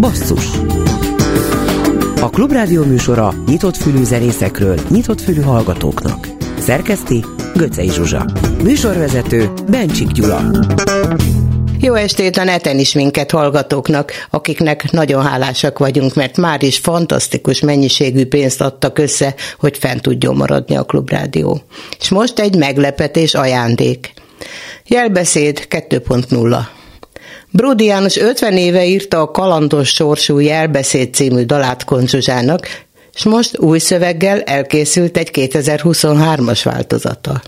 Basszus A Klubrádió műsora nyitott fülű zenészekről, nyitott fülű hallgatóknak. Szerkeszti Göcej Zsuzsa. Műsorvezető Bencsik Gyula. Jó estét a neten is minket hallgatóknak, akiknek nagyon hálásak vagyunk, mert már is fantasztikus mennyiségű pénzt adtak össze, hogy fent tudjon maradni a Klubrádió. És most egy meglepetés ajándék. Jelbeszéd 2.0 Bródi János 50 éve írta a Kalandos sorsú Jelbeszéd című dalát Koncsuzsának, és most új szöveggel elkészült egy 2023-as változata.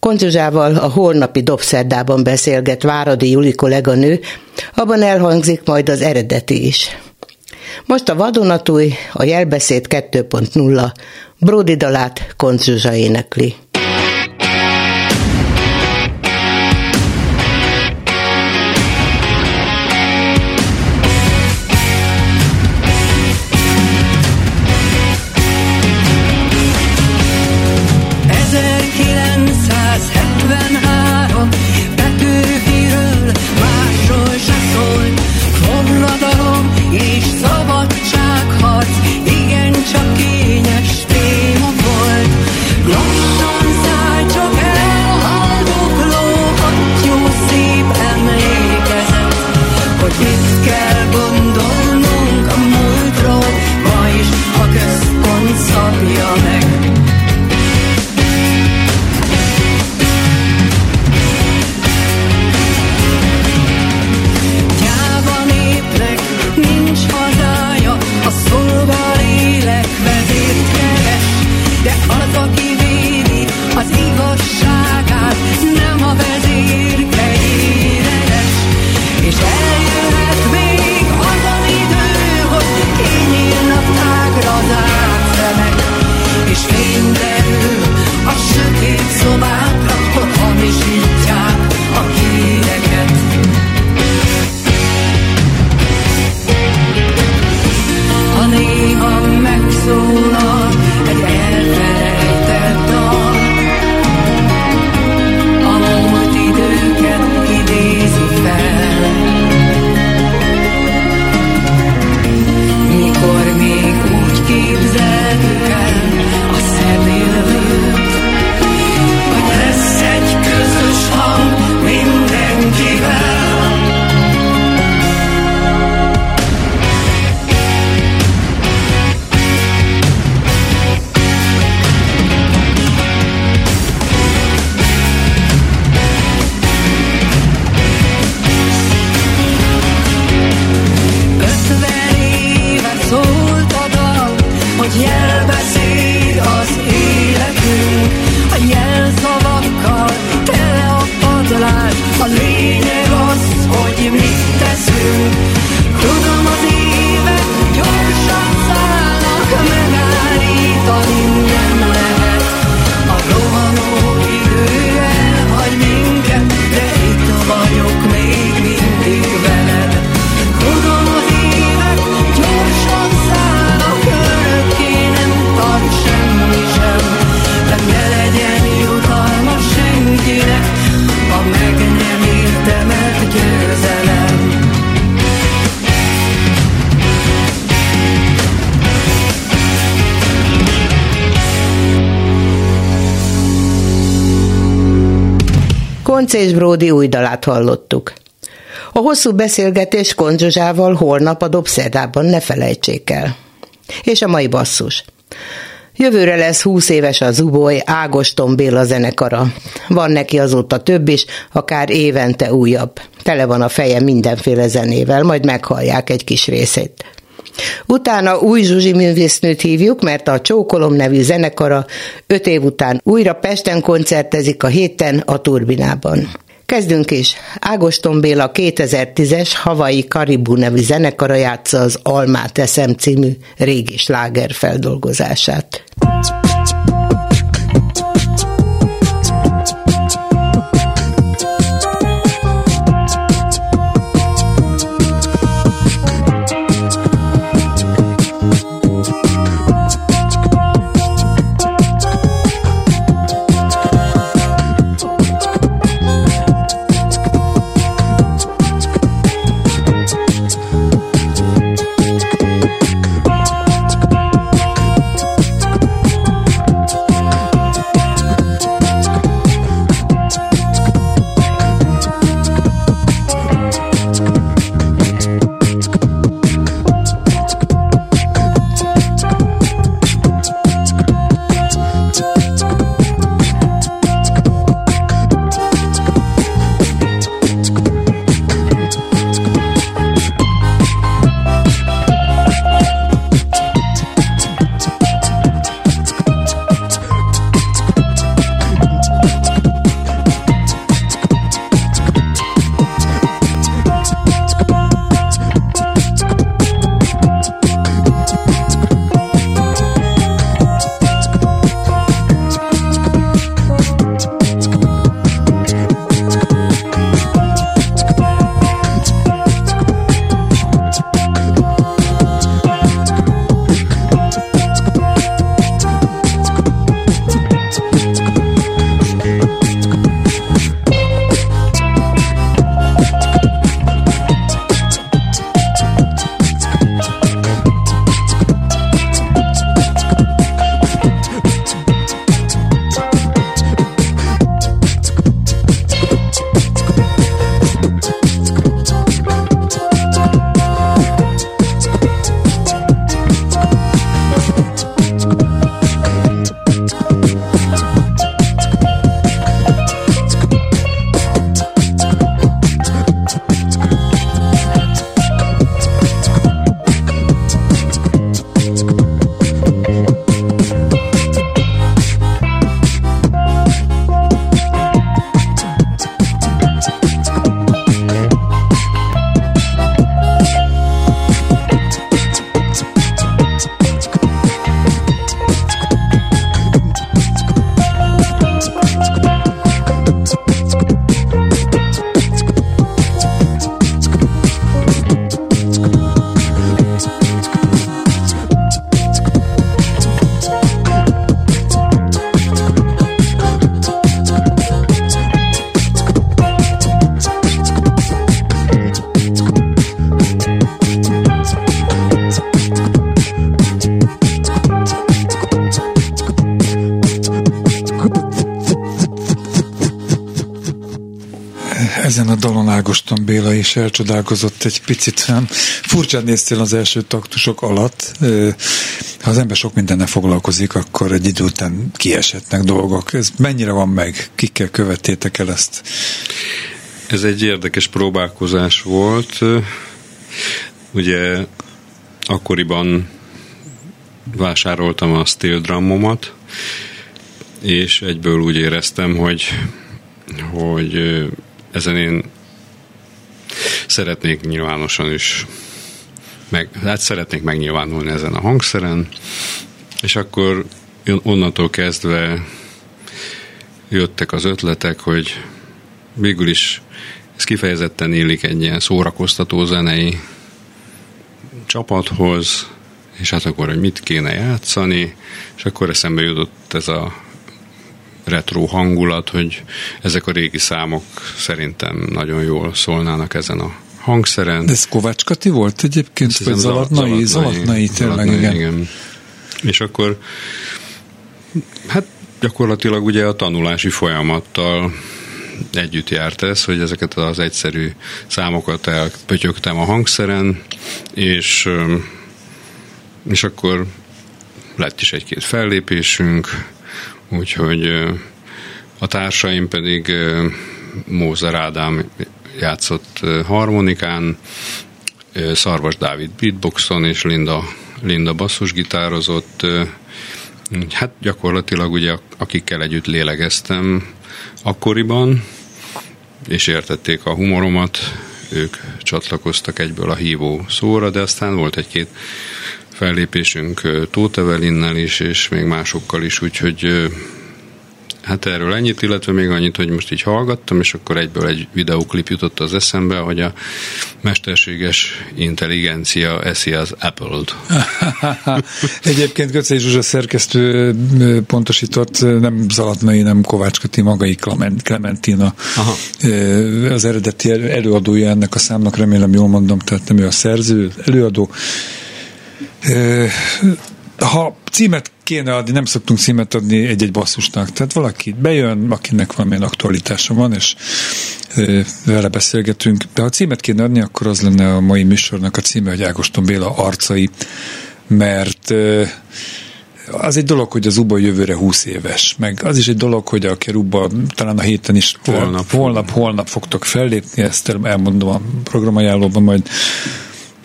Koncsuzsával a holnapi dobszerdában beszélget Váradi Juli kolléganő, abban elhangzik majd az eredeti is. Most a vadonatúj, a jelbeszéd 2.0, Bródi dalát Koncsuzsa énekli. Konc és Bródi új dalát hallottuk. A hosszú beszélgetés Konzsuzsával holnap a Dobszerdában ne felejtsék el. És a mai basszus. Jövőre lesz 20 éves a Zuboly Ágoston Béla zenekara. Van neki azóta több is, akár évente újabb. Tele van a feje mindenféle zenével, majd meghallják egy kis részét. Utána új Zsuzsi művésznőt hívjuk, mert a Csókolom nevű zenekara öt év után újra Pesten koncertezik a héten a Turbinában. Kezdünk is. Ágoston Béla 2010-es Havai Karibu nevű zenekara játsza az Almát eszem című régi sláger feldolgozását. Is elcsodálkozott egy picit. Furcsán néztél az első taktusok alatt. Ha az ember sok mindennel foglalkozik, akkor egy idő után kiesetnek dolgok. Ez mennyire van meg? Kikkel követtétek el ezt? Ez egy érdekes próbálkozás volt. Ugye akkoriban vásároltam a steel drumomat, és egyből úgy éreztem, hogy, hogy ezen én szeretnék nyilvánosan is meg, hát szeretnék megnyilvánulni ezen a hangszeren, és akkor onnantól kezdve jöttek az ötletek, hogy végül is ez kifejezetten illik egy ilyen szórakoztató zenei csapathoz, és hát akkor, hogy mit kéne játszani, és akkor eszembe jutott ez a retro hangulat, hogy ezek a régi számok szerintem nagyon jól szólnának ezen a hangszeren. De ez Kovács Kati volt egyébként, vagy Zalatnai? Zalatnai, tényleg, igen. igen. És akkor hát gyakorlatilag ugye a tanulási folyamattal együtt járt ez, hogy ezeket az egyszerű számokat elpötyögtem a hangszeren, és, és akkor lett is egy-két fellépésünk, úgyhogy a társaim pedig Mózer Ádám játszott harmonikán, Szarvas Dávid beatboxon és Linda, Linda basszusgitározott. Hát gyakorlatilag ugye akikkel együtt lélegeztem akkoriban, és értették a humoromat, ők csatlakoztak egyből a hívó szóra, de aztán volt egy-két fellépésünk Tóth Evelinnel is, és még másokkal is, úgyhogy Hát erről ennyit, illetve még annyit, hogy most így hallgattam, és akkor egyből egy videóklip jutott az eszembe, hogy a mesterséges intelligencia eszi az Apple-t. Egyébként Göcei Zsuzsa szerkesztő pontosított, nem Zalatnai, nem Kovács Kati, magai Clementina Aha. az eredeti előadója ennek a számnak, remélem jól mondom, tehát nem ő a szerző, előadó ha címet kéne adni, nem szoktunk címet adni egy-egy basszusnak. Tehát valaki bejön, akinek valamilyen aktualitása van, és vele beszélgetünk. De ha címet kéne adni, akkor az lenne a mai műsornak a címe, hogy Ágoston Béla arcai, mert az egy dolog, hogy az UBA jövőre 20 éves, meg az is egy dolog, hogy a Keruba talán a héten is holnap, holnap, holnap fogtok fellépni, ezt elmondom a programajánlóban majd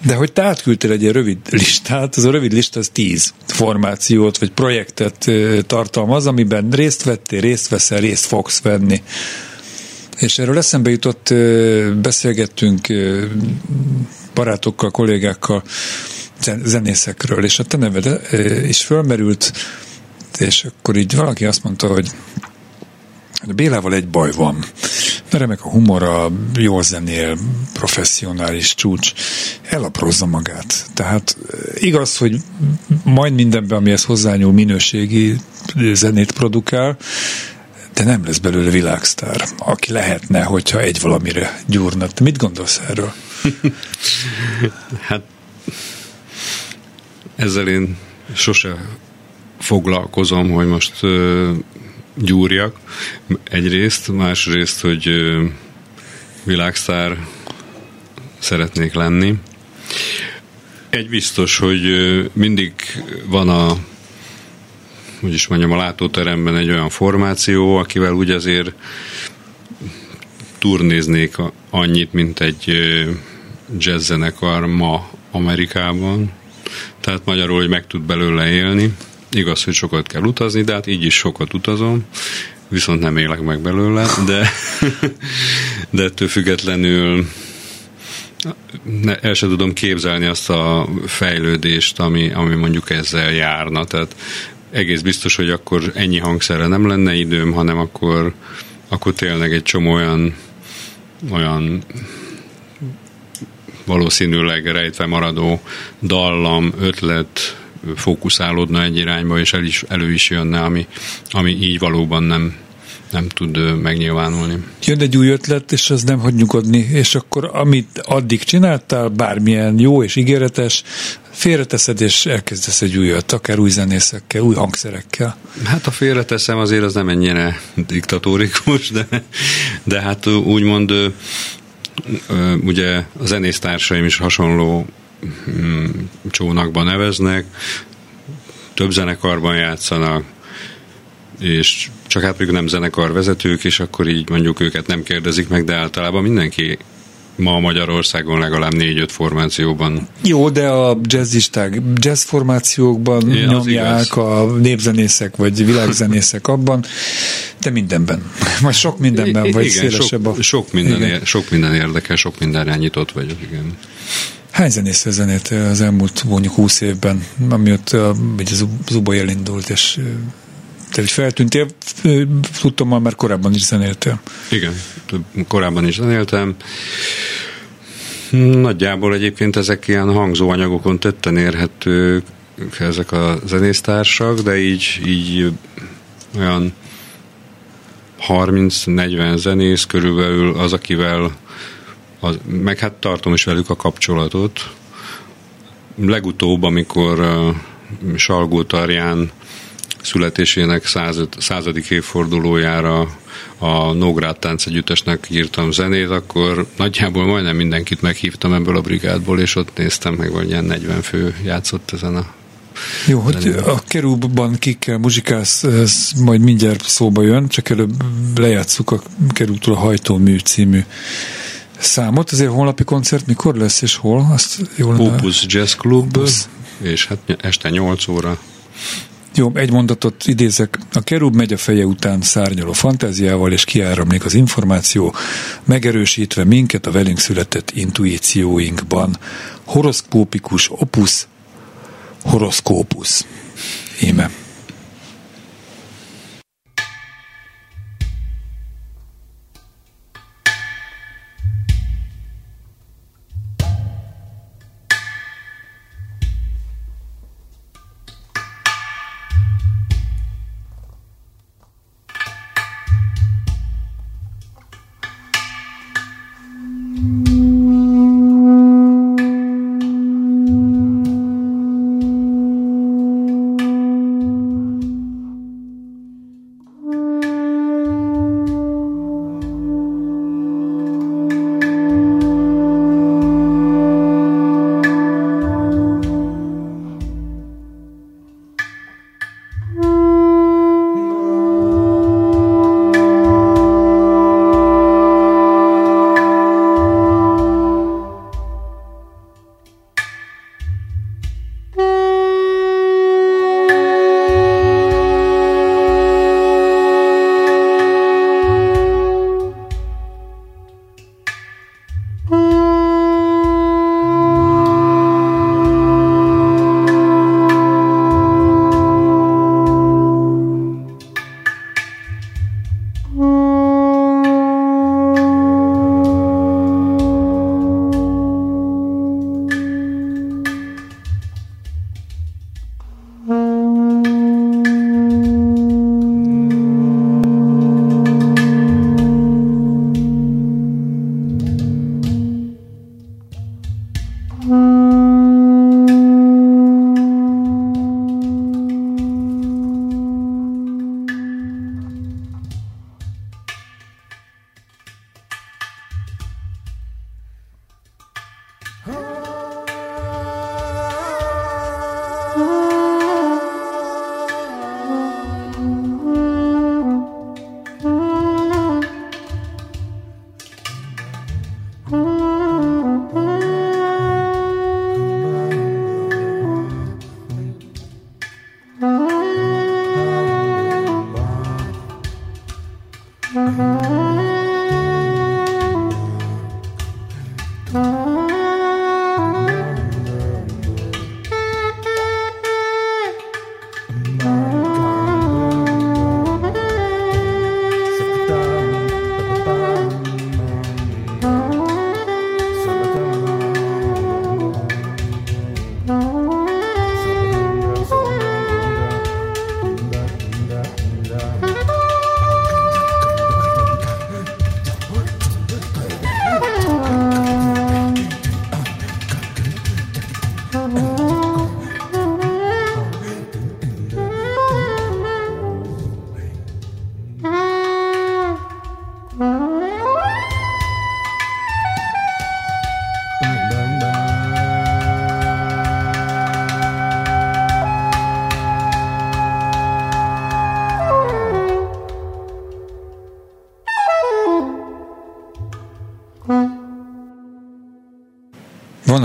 de hogy te átküldtél egy ilyen rövid listát, az a rövid lista az tíz formációt vagy projektet tartalmaz, amiben részt vettél, részt veszel, részt fogsz venni. És erről eszembe jutott, beszélgettünk barátokkal, kollégákkal, zenészekről, és a te neved is fölmerült, és akkor így valaki azt mondta, hogy Bélával egy baj van. Remek a humora, jól zenél, professzionális csúcs, elaprózza magát. Tehát eh, igaz, hogy majd mindenben, amihez hozzányúl minőségi zenét produkál, de nem lesz belőle világsztár, aki lehetne, hogyha egy valamire gyúrna. Te mit gondolsz erről? hát ezzel én sose foglalkozom, hogy most gyúrjak egyrészt, másrészt, hogy világsztár szeretnék lenni. Egy biztos, hogy mindig van a hogy is mondjam, a látóteremben egy olyan formáció, akivel úgy azért turnéznék annyit, mint egy jazzzenekar ma Amerikában. Tehát magyarul, hogy meg tud belőle élni. Igaz, hogy sokat kell utazni, de hát így is sokat utazom, viszont nem élek meg belőle, de, de ettől függetlenül ne, el sem tudom képzelni azt a fejlődést, ami, ami mondjuk ezzel járna. Tehát egész biztos, hogy akkor ennyi hangszerre nem lenne időm, hanem akkor, akkor tényleg egy csomó olyan, olyan valószínűleg rejtve maradó dallam, ötlet, fókuszálódna egy irányba, és el is, elő is jönne, ami, ami így valóban nem, nem tud megnyilvánulni. Jön egy új ötlet, és az nem hagy nyugodni, és akkor amit addig csináltál, bármilyen jó és ígéretes, félreteszed, és elkezdesz egy újat, akár új zenészekkel, új hangszerekkel. Hát a félreteszem azért az nem ennyire diktatórikus, de, de hát úgymond ugye a zenésztársaim is hasonló csónakban neveznek, több zenekarban játszanak, és csak hát még nem zenekarvezetők, és akkor így mondjuk őket nem kérdezik meg, de általában mindenki ma Magyarországon legalább négy-öt formációban. Jó, de a jazzisták jazz formációkban é, nyomják a népzenészek vagy világzenészek abban, de mindenben. Vagy sok mindenben, I- vagy igen, szélesebb sok, a... Sok minden, igen. sok minden érdekel, sok mindenre nyitott vagyok, igen. Hány zenészre zenéltél az elmúlt mondjuk 20 évben, amiatt a, az Zuboly elindult, és te hogy feltűntél, tudtam, már már korábban is zenéltél. Igen, korábban is zenéltem. Nagyjából egyébként ezek ilyen hangzóanyagokon tetten érhetők ezek a zenésztársak, de így, így olyan 30-40 zenész körülbelül az, akivel az, meg hát tartom is velük a kapcsolatot. Legutóbb, amikor uh, Salgó Tarján születésének század, századik évfordulójára a Nógrád táncegyüttesnek írtam zenét, akkor nagyjából majdnem mindenkit meghívtam ebből a brigádból, és ott néztem meg, hogy ilyen 40 fő játszott ezen a jó, hogy a kerúbban kikkel muzsikálsz, ez majd mindjárt szóba jön, csak előbb lejátszuk a kerútól a Hajtómű című számot. Azért honlapi koncert mikor lesz és hol? Azt jól Opus Jazz Club, Opus. és hát este 8 óra jó, egy mondatot idézek. A kerub megy a feje után szárnyaló fantáziával, és kiáramlik az információ, megerősítve minket a velünk született intuícióinkban. Horoszkópikus opus, horoszkópusz. Íme.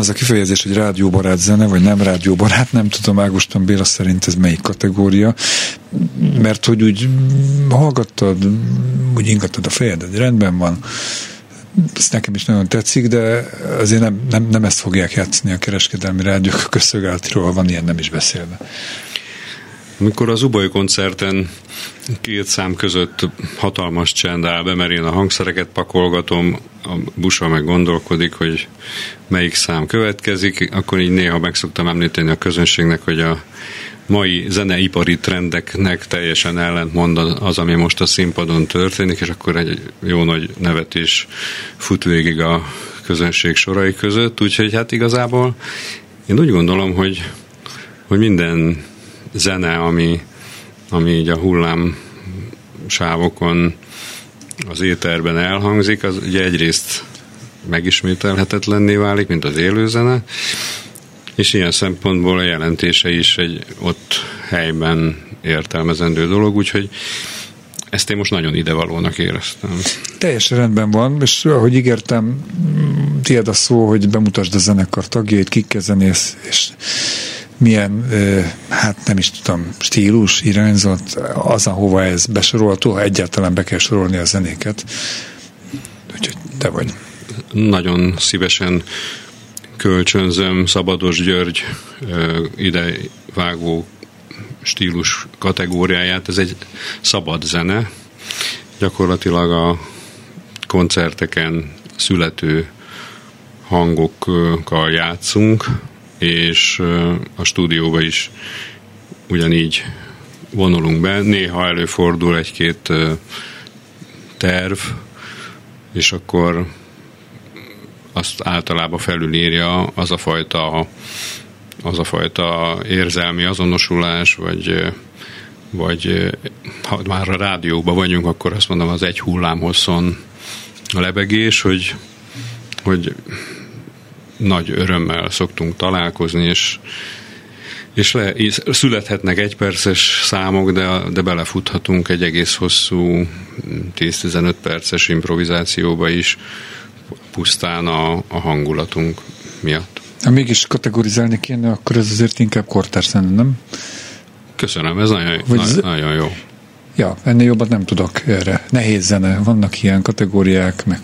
Az a kifejezés, hogy rádióbarát zene, vagy nem rádióbarát, nem tudom, Ágoston Béla szerint ez melyik kategória, mert hogy úgy hallgattad, úgy ingattad a fejedet, rendben van, ez nekem is nagyon tetszik, de azért nem, nem, nem ezt fogják játszani a kereskedelmi rádiók, a közszolgálatiról van ilyen nem is beszélve. Amikor az Uboly koncerten két szám között hatalmas csend áll be, mert én a hangszereket pakolgatom, a busa meg gondolkodik, hogy melyik szám következik, akkor így néha meg szoktam említeni a közönségnek, hogy a mai zeneipari trendeknek teljesen ellentmond az, ami most a színpadon történik, és akkor egy jó nagy nevetés fut végig a közönség sorai között, úgyhogy hát igazából én úgy gondolom, hogy, hogy minden zene, ami, ami így a hullám sávokon az éterben elhangzik, az ugye egyrészt megismételhetetlenné válik, mint az élőzene, és ilyen szempontból a jelentése is egy ott helyben értelmezendő dolog, úgyhogy ezt én most nagyon idevalónak éreztem. Teljesen rendben van, és ahogy ígértem, tiéd a szó, hogy bemutasd a zenekar tagjait, kikkel zenész, és milyen, hát nem is tudom, stílus, irányzat, az, ahova ez besorolható, ha egyáltalán be kell sorolni a zenéket. Úgyhogy te vagy. Nagyon szívesen kölcsönzöm Szabados György ide vágó stílus kategóriáját. Ez egy szabad zene. Gyakorlatilag a koncerteken születő hangokkal játszunk, és a stúdióba is ugyanígy vonulunk be. Néha előfordul egy-két terv, és akkor azt általában felülírja az a fajta az a fajta érzelmi azonosulás, vagy, vagy ha már a rádióban vagyunk, akkor azt mondom az egy hullám hosszon a lebegés, hogy, hogy nagy örömmel szoktunk találkozni, és, és le, születhetnek egyperces számok, de, de belefuthatunk egy egész hosszú 10-15 perces improvizációba is, pusztán a, a hangulatunk miatt. Ha mégis kategorizálni kéne, akkor ez azért inkább kortárs zene, nem? Köszönöm, ez nagyon, Vagy na, nagyon jó. Ja, ennél jobbat nem tudok erre. Nehéz zene, vannak ilyen kategóriák, meg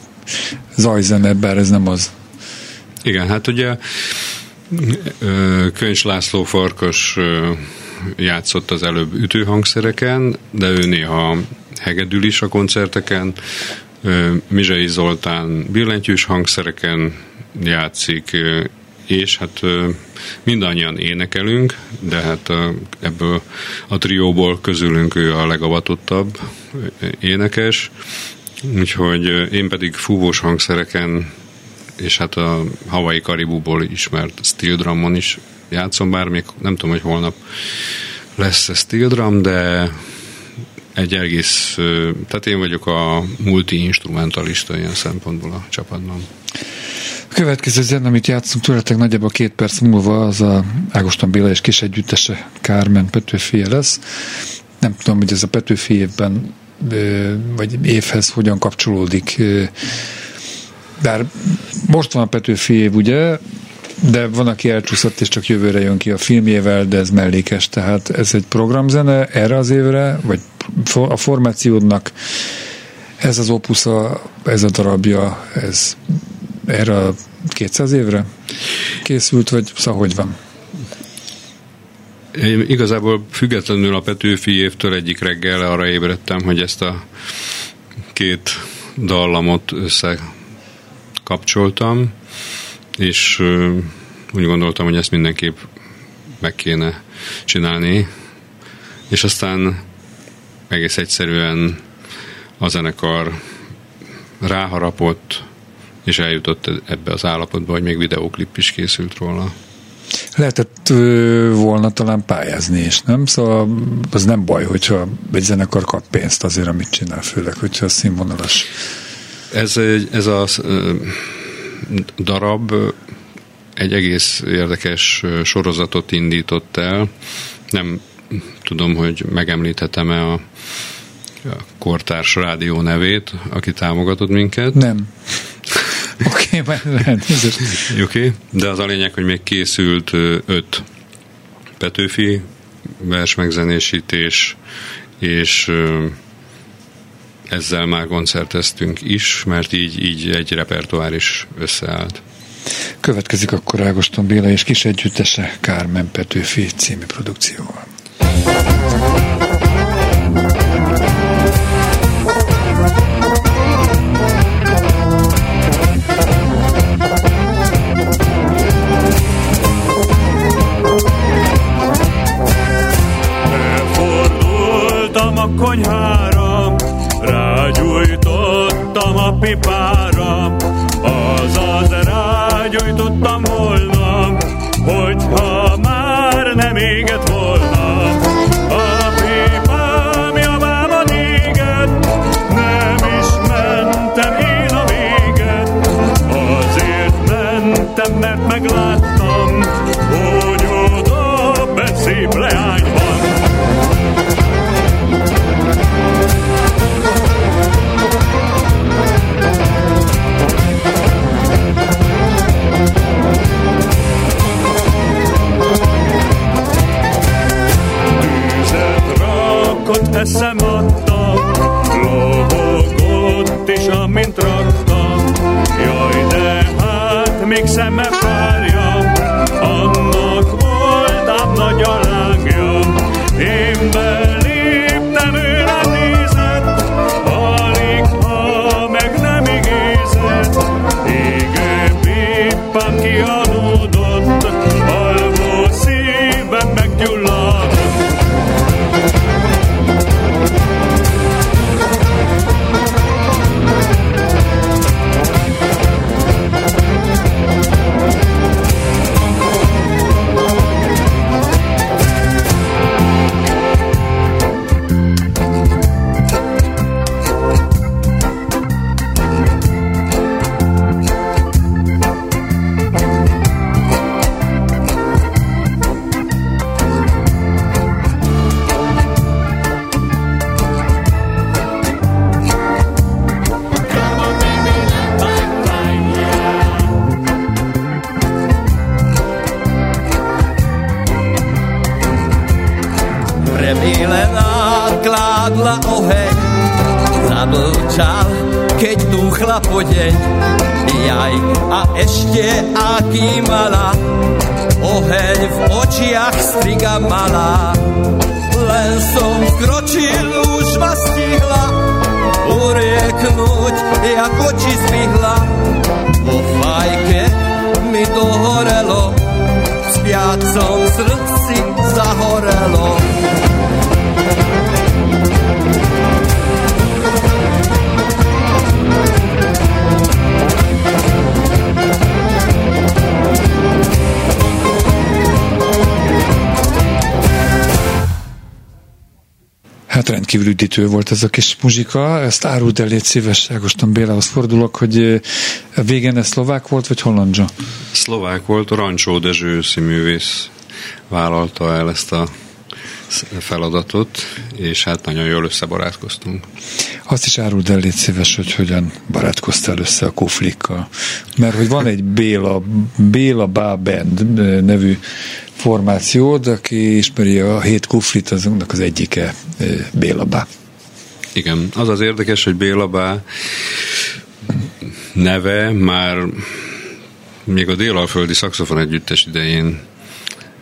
zajzene, bár ez nem az. Igen, hát ugye Könycs László Farkas játszott az előbb ütőhangszereken, de ő néha hegedül is a koncerteken, Mizsai Zoltán billentyűs hangszereken játszik, és hát mindannyian énekelünk, de hát ebből a trióból közülünk ő a legavatottabb énekes, úgyhogy én pedig fúvós hangszereken és hát a Hawaii Karibúból ismert steel drumon is játszom, bár még nem tudom, hogy holnap lesz steel drum, de egy egész, tehát én vagyok a multi-instrumentalista ilyen szempontból a csapatban. A következő zene, amit játszunk tőletek nagyjából két perc múlva, az a Ágoston Béla és kis együttese Kármen Petőfi lesz. Nem tudom, hogy ez a Petőfi évben vagy évhez hogyan kapcsolódik. Bár most van a Petőfi év, ugye, de van, aki elcsúszott, és csak jövőre jön ki a filmjével, de ez mellékes, tehát ez egy programzene erre az évre, vagy a formációdnak ez az opusza, ez a darabja, ez erre a 200 évre készült, vagy szóval hogy van? Én igazából függetlenül a Petőfi évtől egyik reggel arra ébredtem, hogy ezt a két dallamot összekapcsoltam, és úgy gondoltam, hogy ezt mindenképp meg kéne csinálni, és aztán egész egyszerűen a zenekar ráharapott, és eljutott ebbe az állapotba, hogy még videóklip is készült róla. Lehetett volna talán pályázni is, nem? Szóval az nem baj, hogyha egy zenekar kap pénzt azért, amit csinál, főleg, hogyha színvonalas. Ez, ez a darab egy egész érdekes sorozatot indított el. Nem tudom, hogy megemlíthetem-e a, a Kortárs Rádió nevét, aki támogatott minket. Nem. Oké, okay, lehet. Oké, okay, de az a lényeg, hogy még készült öt Petőfi versmegzenésítés, és ezzel már koncerteztünk is, mert így, így egy repertoár is összeállt. Következik akkor Ágoston Béla és kis együttese Kármen Petőfi című produkcióval. konyhára, pipára, azaz rágyújtottam volna, hogyha már nem éget podeň. Jaj, a ešte aký malá, oheň v očiach striga malá. Len som vkročil, už ma stihla, urieknúť, jak oči zvyhla. Po fajke mi dohorelo, v spiacom srdci zahorelo. Rendkívül üdítő volt ez a kis muzsika. Ezt árult el, légy szíves, Ágoston Bélához fordulok, hogy végén ez szlovák volt, vagy hollandja? Szlovák volt, Rancsó Dezső színművész vállalta el ezt a feladatot, és hát nagyon jól összebarátkoztunk. Azt is áruld el, légy szíves, hogy hogyan barátkoztál össze a kuflikkal. Mert hogy van egy Béla, Béla Bá Band nevű formációd, aki ismeri a hét kuflit, azoknak az egyike Béla Bá. Igen, az az érdekes, hogy Béla Bá neve már még a Délalföldi Szaxofon Együttes idején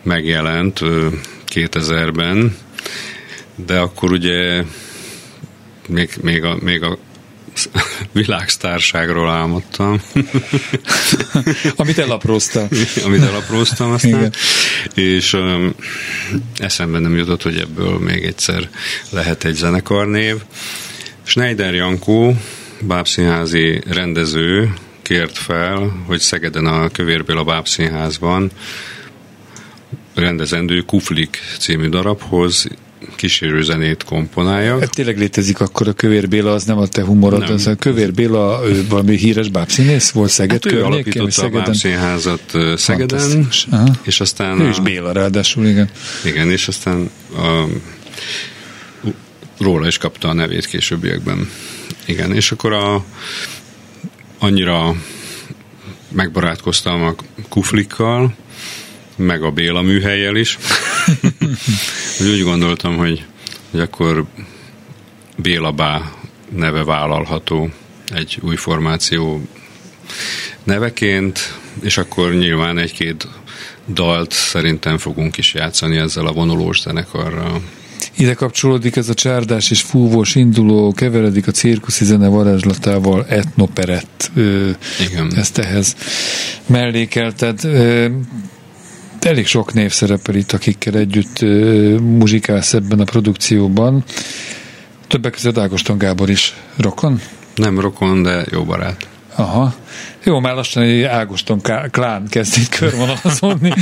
megjelent 2000-ben, de akkor ugye még, még, a, még a világsztárságról álmodtam. Amit elapróztam. Amit elapróztam aztán. Igen. És um, eszembe nem jutott, hogy ebből még egyszer lehet egy zenekarnév. Schneider Jankó, bábszínházi rendező kért fel, hogy Szegeden a Kövérbél a bábszínházban rendezendő Kuflik című darabhoz kísérő zenét komponálja. Hát tényleg létezik akkor a Kövér Béla, az nem a te humorod, az a Kövér Béla ő valami híres bábszínész volt Szeged hát ő alapította Szegeden. a bábszínházat Szegeden, és aztán... Ő is Béla ráadásul, igen. Igen, és aztán a, róla is kapta a nevét későbbiekben. Igen, és akkor a, annyira megbarátkoztam a kuflikkal, meg a Béla műhelyjel is. úgy gondoltam, hogy, hogy akkor Béla Bá neve vállalható egy új formáció neveként, és akkor nyilván egy-két dalt szerintem fogunk is játszani ezzel a vonulós zenekarral. Ide kapcsolódik ez a csárdás és fúvós induló, keveredik a cirkuszi zene varázslatával, etnoperett. Igen. Ezt ehhez mellékelted. Elég sok név szerepel itt, akikkel együtt muzsikálsz ebben a produkcióban. Többek között Ágoston Gábor is rokon? Nem rokon, de jó barát. Aha. Jó, már lassan egy Ágoston klán kezd itt körvonalazódni.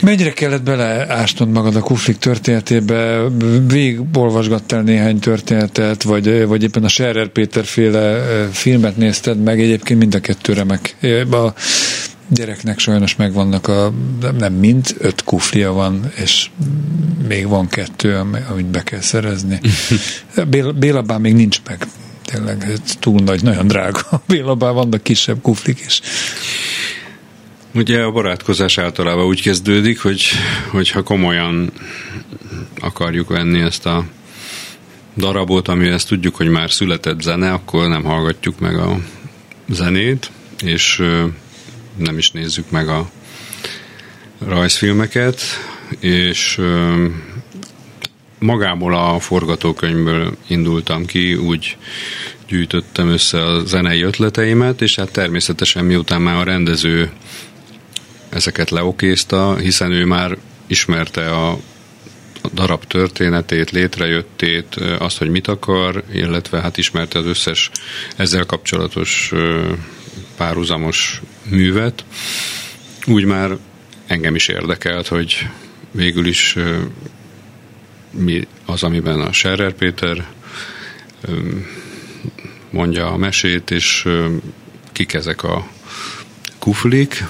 Mennyire kellett beleásnod magad a kuflik történetébe? Végigolvasgattál néhány történetet, vagy, vagy éppen a Scherer Péter féle filmet nézted meg? Egyébként mind a kettő remek. A gyereknek sajnos megvannak a, nem mind, öt kuflia van, és még van kettő, amit be kell szerezni. Béla, Béla még nincs meg. Tényleg túl nagy, nagyon drága. Bélabá vannak kisebb kuflik is. Ugye a barátkozás általában úgy kezdődik, hogy, hogy ha komolyan akarjuk venni ezt a darabot, amihez tudjuk, hogy már született zene, akkor nem hallgatjuk meg a zenét, és nem is nézzük meg a rajzfilmeket, és magából a forgatókönyvből indultam ki, úgy gyűjtöttem össze a zenei ötleteimet, és hát természetesen miután már a rendező ezeket leokézta, hiszen ő már ismerte a darab történetét, létrejöttét, azt, hogy mit akar, illetve hát ismerte az összes ezzel kapcsolatos párhuzamos művet. Úgy már engem is érdekelt, hogy végül is mi az, amiben a Scherer Péter mondja a mesét, és kik ezek a kuflik,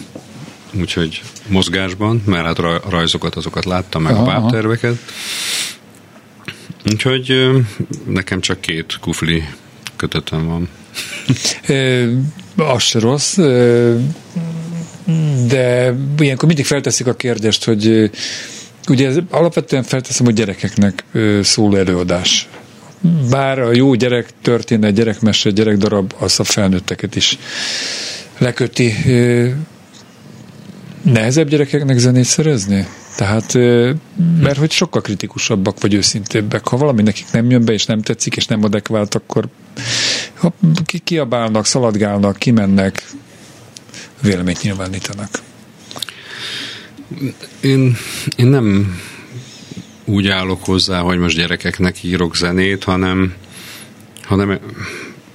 úgyhogy mozgásban, mert hát rajzokat azokat láttam, meg aha, a bábterveket. Úgyhogy nekem csak két kufli kötetem van. Az se rossz, de ilyenkor mindig felteszik a kérdést, hogy ugye ez alapvetően felteszem, hogy gyerekeknek szóló előadás. Bár a jó gyerek történet, gyerekmese, gyerekdarab, az a felnőtteket is leköti. Nehezebb gyerekeknek zenét szerezni? Tehát, mert hogy sokkal kritikusabbak vagy őszintébbek. Ha valami nekik nem jön be, és nem tetszik, és nem adekvált, akkor kiabálnak, szaladgálnak, kimennek, véleményt nyilvánítanak. Én, én nem úgy állok hozzá, hogy most gyerekeknek írok zenét, hanem, hanem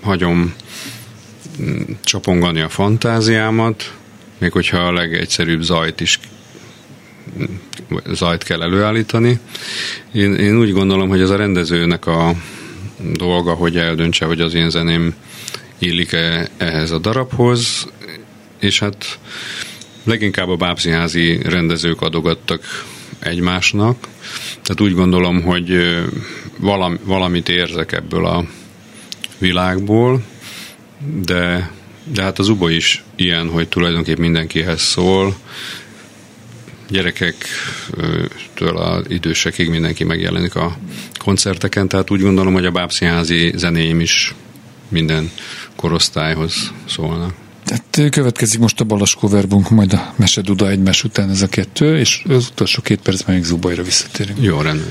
hagyom mm, csapongani a fantáziámat, még hogyha a legegyszerűbb zajt is mm, zajt kell előállítani. Én, én úgy gondolom, hogy ez a rendezőnek a dolga, hogy eldöntse, hogy az én zeném illik-e ehhez a darabhoz, és hát leginkább a bábszínházi rendezők adogattak egymásnak. Tehát úgy gondolom, hogy valami, valamit érzek ebből a világból, de, de hát az ubo is ilyen, hogy tulajdonképpen mindenkihez szól, gyerekektől az idősekig mindenki megjelenik a koncerteken, tehát úgy gondolom, hogy a bábszínházi zenéim is minden korosztályhoz szólnak. Tehát következik most a Balaskó verbunk, majd a Mese Duda egymás után ez a kettő, és az utolsó két percben még Zubajra visszatérünk. Jó, rendben.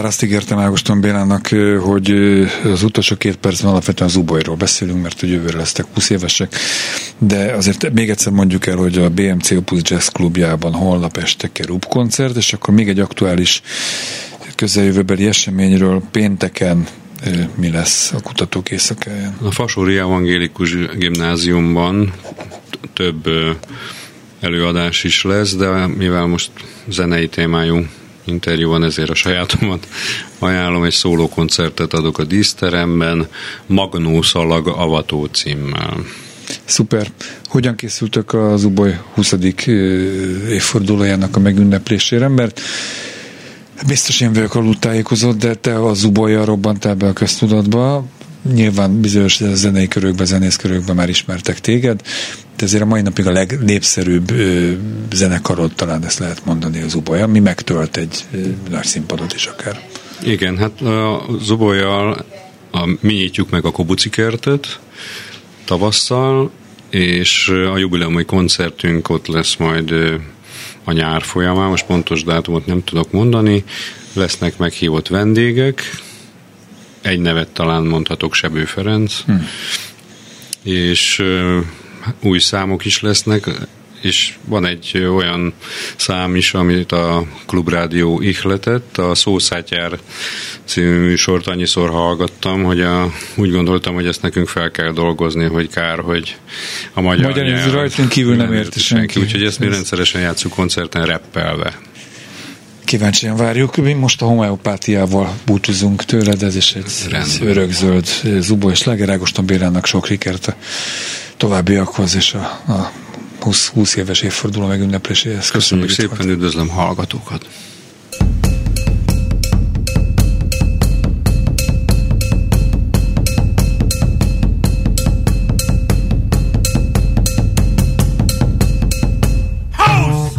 Bár azt ígértem Ágoston Bélának, hogy az utolsó két percben alapvetően az Uboyról beszélünk, mert hogy jövőre lesztek 20 évesek, de azért még egyszer mondjuk el, hogy a BMC Opus Jazz klubjában holnap este kerül koncert, és akkor még egy aktuális közeljövőbeli eseményről pénteken mi lesz a kutatók éjszakáján? A Fasori Evangélikus Gimnáziumban több előadás is lesz, de mivel most zenei témájú interjú van, ezért a sajátomat ajánlom, egy szólókoncertet adok a díszteremben, Magnó Szalag avató címmel. Szuper. Hogyan készültök az Uboly 20. évfordulójának a megünneplésére? Mert biztos én vagyok alultájékozott, de te az Ubolyjal robbantál be a köztudatba. Nyilván bizonyos zenei körökben, zenész körökben már ismertek téged, de ezért a mai napig a legnépszerűbb ö, zenekarod, talán ezt lehet mondani az Ubolya, mi megtölt egy ö, nagy színpadot is akár. Igen, hát a Zubolyjal a, mi nyitjuk meg a Kobuci kertet tavasszal, és a jubileumi koncertünk ott lesz majd a nyár folyamán, most pontos dátumot nem tudok mondani, lesznek meghívott vendégek, egy nevet talán mondhatok, Sebő Ferenc, hmm. és új számok is lesznek, és van egy olyan szám is, amit a Klubrádió ihletett, a Szószátyár című műsort annyiszor hallgattam, hogy a, úgy gondoltam, hogy ezt nekünk fel kell dolgozni, hogy kár, hogy a magyar, magyar nyelv... rajtunk kívül nem érti senki. senki. Úgyhogy ezt mi rendszeresen játszunk koncerten reppelve. Kíváncsian várjuk. Mi most a homeopátiával búcsúzunk tőled, ez is egy, örökzöld zubo, és Leger Ágoston Bélának sok rikert a továbbiakhoz, és a, a 20, 20 éves évforduló megünnepléséhez. Köszönjük, Köszönjük szépen, üdvözlöm hallgatókat!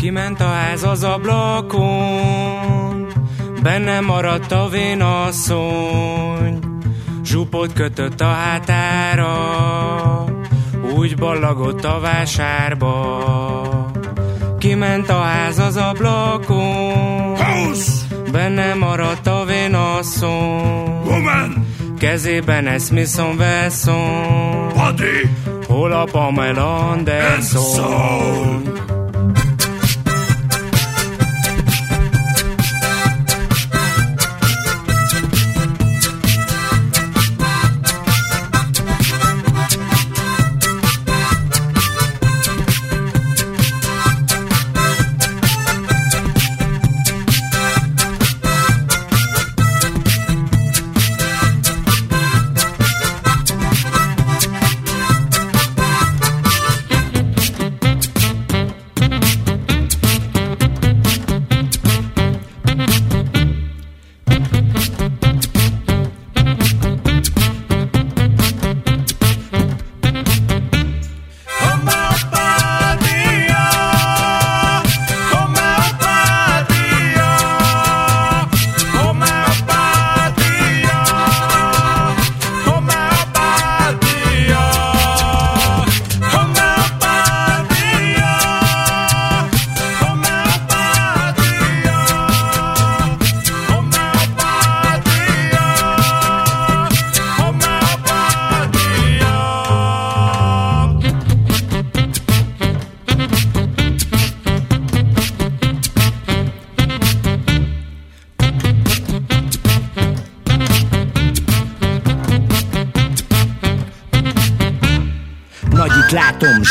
Kiment a ház az ablakon, benne maradt a vénasszony, zsupot kötött a hátára, úgy ballagott a vásárba. Kiment a ház az ablakon, House! benne maradt a vénasszony. Woman! Kezében egy Smithson Wesson, Body! hol a Pamela Anderson. Soul!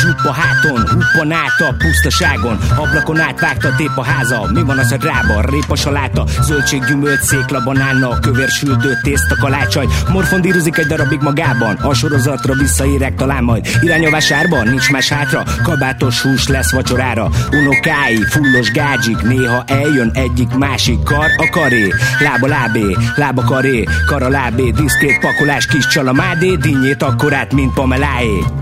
Zsuppa háton, huppan át a pusztaságon. Ablakon átvágta tép a háza, mi van az a drába? Répa saláta, zöldség, gyümölcs, székla, banánna Kövér süldő, tészta, kalácsaj. Morfondírozik egy darabig magában. A sorozatra visszaérek talán majd. Irány a vásárba, nincs más hátra. Kabátos hús lesz vacsorára. Unokái, fullos gágyik Néha eljön egyik másik kar a karé. Lába lábé, lába karé. Kara lábé, diszkrét pakolás Kis csalamádé, dinnyét akkorát, mint Pameláé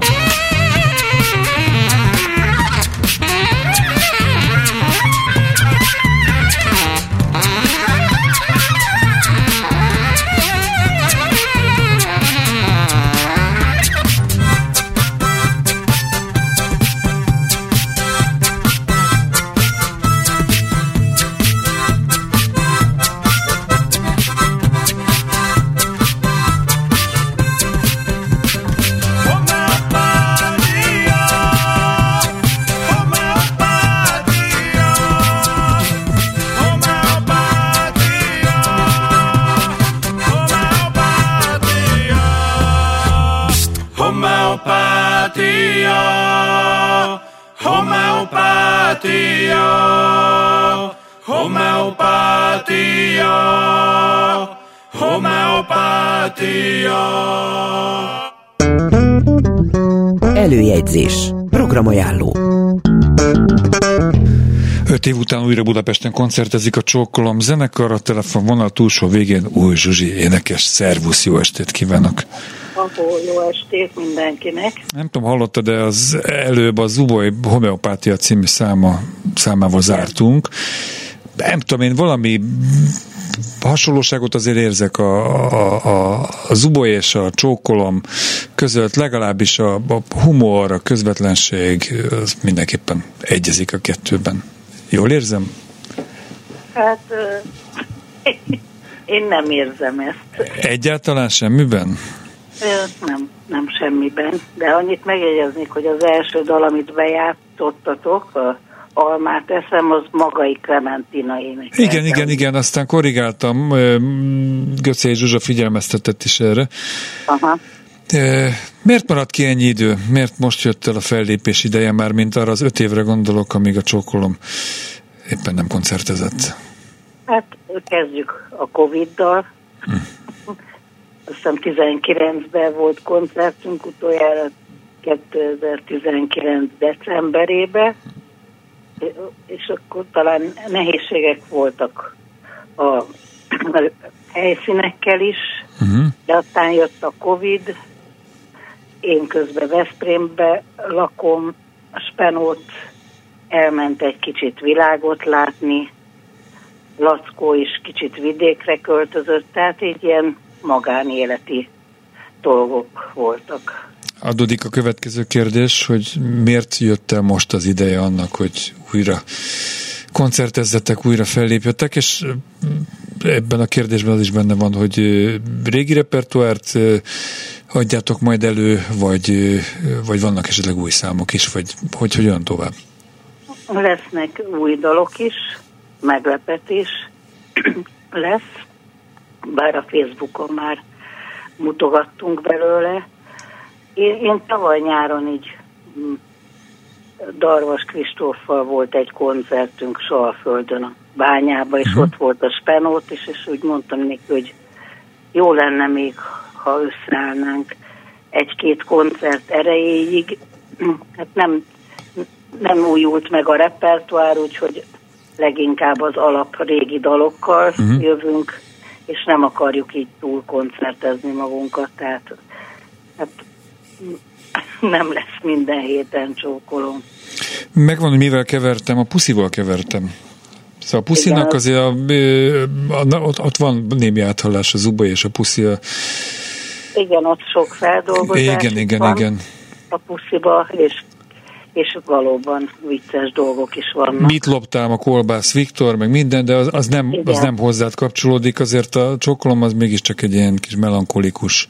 Előjegyzés. Programajánló. Öt év után újra Budapesten koncertezik a Csókolom zenekar, a telefonvonal túlsó végén Új Zsuzsi énekes. Szervusz, jó estét kívánok! Ahol jó estét mindenkinek. Nem tudom, hallottad, de az előbb a Zuboly Homeopátia című száma, számával zártunk. Nem tudom, én valami hasonlóságot azért érzek a, a, a, a Zuboly és a Csókolom között, legalábbis a, a humor, a közvetlenség, az mindenképpen egyezik a kettőben. Jól érzem? Hát ö, én nem érzem ezt. Egyáltalán semmiben? Nem, nem semmiben. De annyit megjegyeznék, hogy az első dal, amit bejátszottatok, a Almát eszem, az magai Clementina énekelte. Igen, igen, igen, aztán korrigáltam, Göcé Zsuzsa figyelmeztetett is erre. Aha. Miért maradt ki ennyi idő? Miért most jött el a fellépés ideje már, mint arra az öt évre gondolok, amíg a csókolom éppen nem koncertezett? Hát kezdjük a Covid-dal. Hm. Azt hiszem 19-ben volt koncertünk utoljára 2019 decemberében, és akkor talán nehézségek voltak a, a helyszínekkel is, Uh-huh. de aztán jött a Covid, én közben Veszprémbe lakom, a Spenót elment egy kicsit világot látni, Lackó is kicsit vidékre költözött, tehát így ilyen magánéleti dolgok voltak. Adódik a következő kérdés, hogy miért jött el most az ideje annak, hogy újra koncertezzetek, újra fellépjetek, és ebben a kérdésben az is benne van, hogy régi repertoárt adjátok majd elő, vagy, vagy vannak esetleg új számok is, vagy hogy hogyan tovább? Lesznek új dalok is, meglepetés lesz, bár a Facebookon már mutogattunk belőle. Én, én tavaly nyáron így mm, Darvas Kristóffal volt egy koncertünk Salföldön a bányába, és Mhm. ott volt a Spenót is, és úgy mondtam neki, hogy jó lenne még, ha összeállnánk egy-két koncert erejéig. Hát nem, nem újult meg a repertoár, úgyhogy leginkább az alap régi dalokkal uh-huh. jövünk, és nem akarjuk így túl koncertezni magunkat, tehát hát, nem lesz minden héten csókolom. Megvan, hogy mivel kevertem, a puszival kevertem. Szóval a puszinak Igen. azért a, ö, a, ott, ott van némi áthallás a zuba és a puszi. A, Igen, ott sok feldolgozás igen, igen, van igen. a pusziba, és, és valóban vicces dolgok is vannak. Mit loptál a kolbász Viktor, meg minden, de az, az, nem, az nem hozzád kapcsolódik, azért a csokolom az mégiscsak egy ilyen kis melankolikus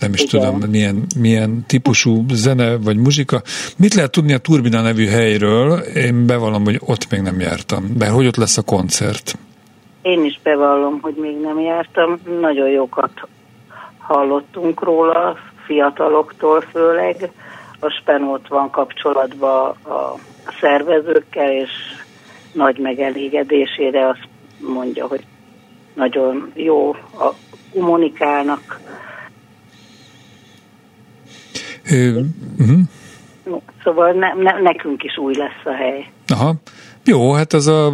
nem is Igen. tudom, milyen, milyen típusú zene vagy muzsika. Mit lehet tudni a Turbina nevű helyről? Én bevallom, hogy ott még nem jártam. Mert hogy ott lesz a koncert? Én is bevallom, hogy még nem jártam. Nagyon jókat hallottunk róla, fiataloktól főleg. A Spenót van kapcsolatban a szervezőkkel, és nagy megelégedésére azt mondja, hogy nagyon jó a kommunikálnak. Ö, uh-huh. Szóval ne, ne, nekünk is új lesz a hely. Aha. Jó, hát az a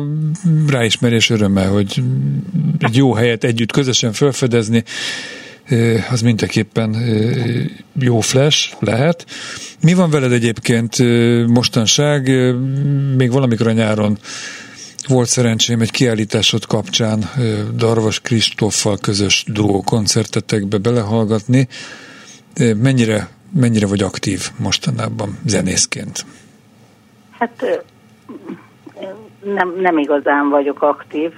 ráismerés öröme, hogy egy jó helyet együtt közösen felfedezni, az mindenképpen jó flash lehet. Mi van veled egyébként mostanság? Még valamikor a nyáron volt szerencsém egy kiállításod kapcsán Darvas Kristóffal közös duó koncertetekbe belehallgatni. Mennyire, mennyire vagy aktív mostanában zenészként? Hát nem, nem igazán vagyok aktív.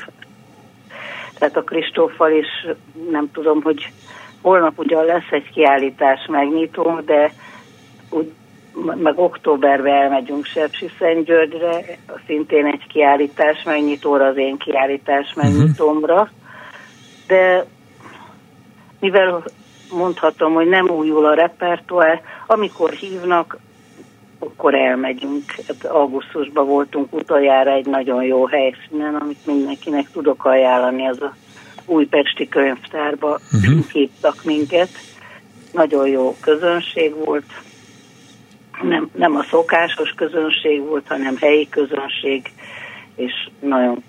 Tehát a Kristóffal is nem tudom, hogy holnap ugyan lesz egy kiállítás megnyitó, de úgy, meg októberben elmegyünk Sepsiszentgyörgyre, szintén egy kiállítás megnyitóra, az én kiállítás megnyitómra, de mivel mondhatom, hogy nem újul a repertoár. Amikor hívnak, akkor elmegyünk. Hát augusztusban voltunk utoljára egy nagyon jó helyszínen, amit mindenkinek tudok ajánlani, az a újpesti könyvtárba uh-huh. hívtak minket. Nagyon jó közönség volt. Nem, nem a szokásos közönség volt, hanem helyi közönség, és nagyon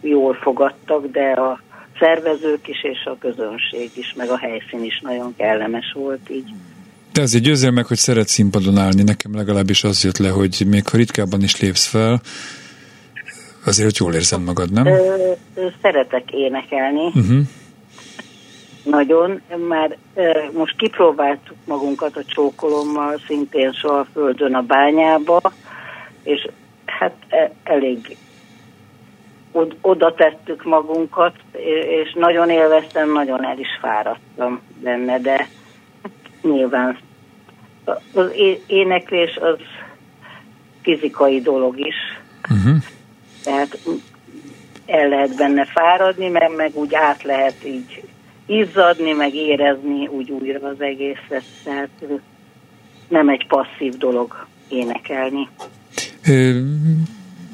jól fogadtak, de a szervezők is és a közönség is, meg a helyszín is nagyon kellemes volt így. De azért győzzel meg, hogy szeret színpadon állni. Nekem legalábbis az jött le, hogy még ha ritkábban is lépsz fel, azért hogy jól érzed magad, nem? Ö, szeretek énekelni. Uh-huh. Nagyon. Már ö, most kipróbáltuk magunkat a csókolommal, szintén soha földön a bányába, és hát e, elég oda tettük magunkat, és nagyon élveztem, nagyon el is fáradtam benne, de nyilván az éneklés az fizikai dolog is. Uh-huh. Tehát el lehet benne fáradni, meg, meg úgy át lehet így izzadni, meg érezni úgy újra az egészet. Tehát nem egy passzív dolog énekelni.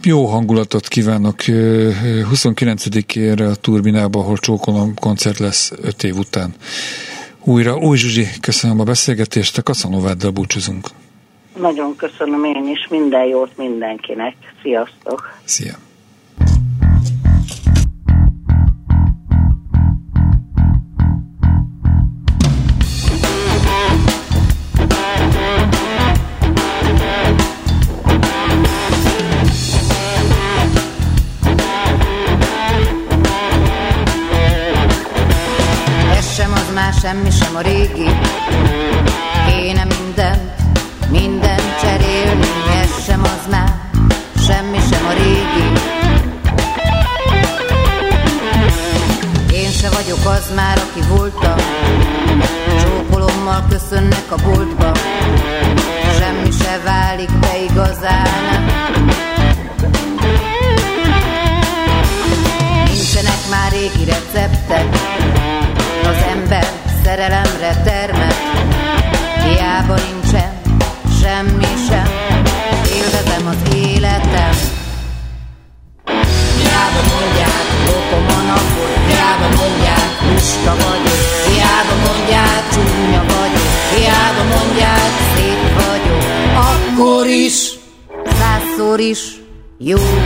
Jó hangulatot kívánok 29-ére a Turbinába, ahol Csókolom koncert lesz 5 év után. Újra, új Zsuzsi, köszönöm a beszélgetést, a Kaszanováddal búcsúzunk. Nagyon köszönöm én is, minden jót mindenkinek. Sziasztok! Szia! Régi jó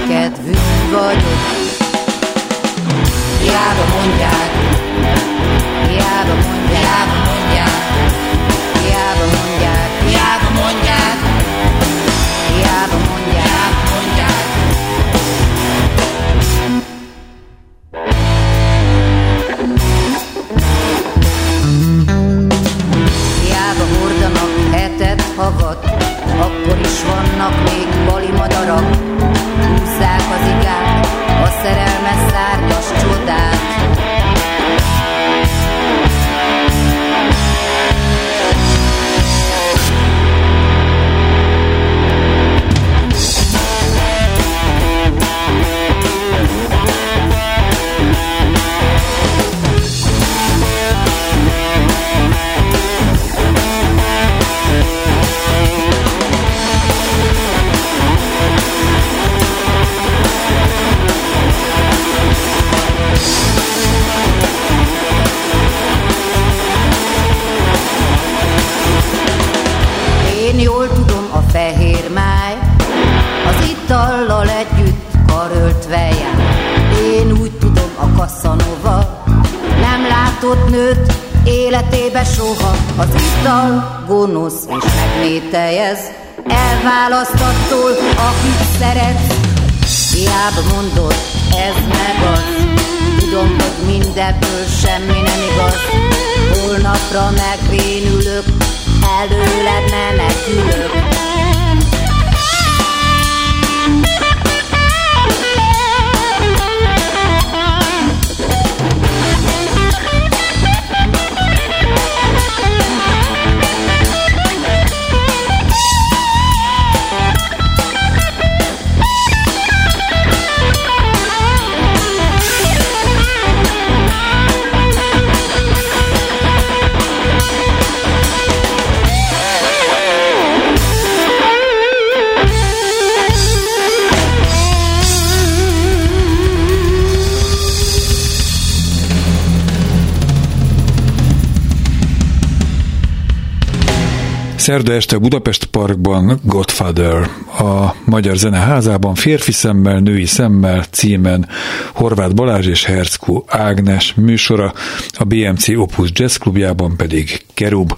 Szerda este Budapest Parkban Godfather, a Magyar Zeneházában férfi szemmel, női szemmel címen Horváth Balázs és Herckó Ágnes műsora, a BMC Opus Jazz Klubjában pedig Kerub.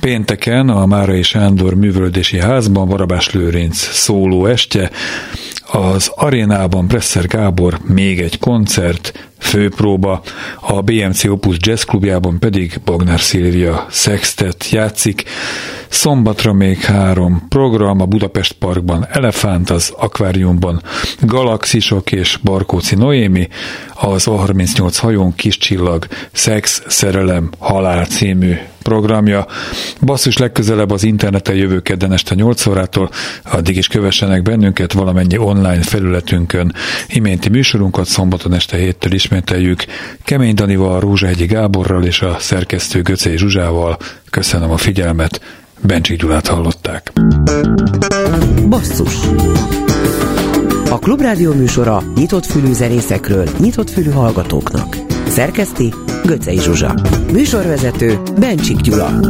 Pénteken a Márai Sándor művölődési házban Varabás Lőrinc szóló estje, az arénában Presser Gábor még egy koncert, főpróba, a BMC Opus Jazz Klubjában pedig Bognár Szilvia Sextet játszik. Szombatra még három program, a Budapest Parkban Elefánt, az Akváriumban Galaxisok és Barkóci Noémi, az A38 hajón Kis Csillag, Szex, Szerelem, Halál című programja. Basszus legközelebb az interneten jövő kedden este 8 órától, addig is kövessenek bennünket valamennyi online felületünkön. Iménti műsorunkat szombaton este héttől ismételjük. Kemény Danival, Rózsahegyi Gáborral és a szerkesztő Göcé Zsuzsával. Köszönöm a figyelmet. Bencsik Gyulát hallották. Basszus A Klubrádió műsora nyitott fülű zenészekről, nyitott fülű hallgatóknak. Szerkeszti Göcej Zsuzsa. Műsorvezető Bencsik Gyula.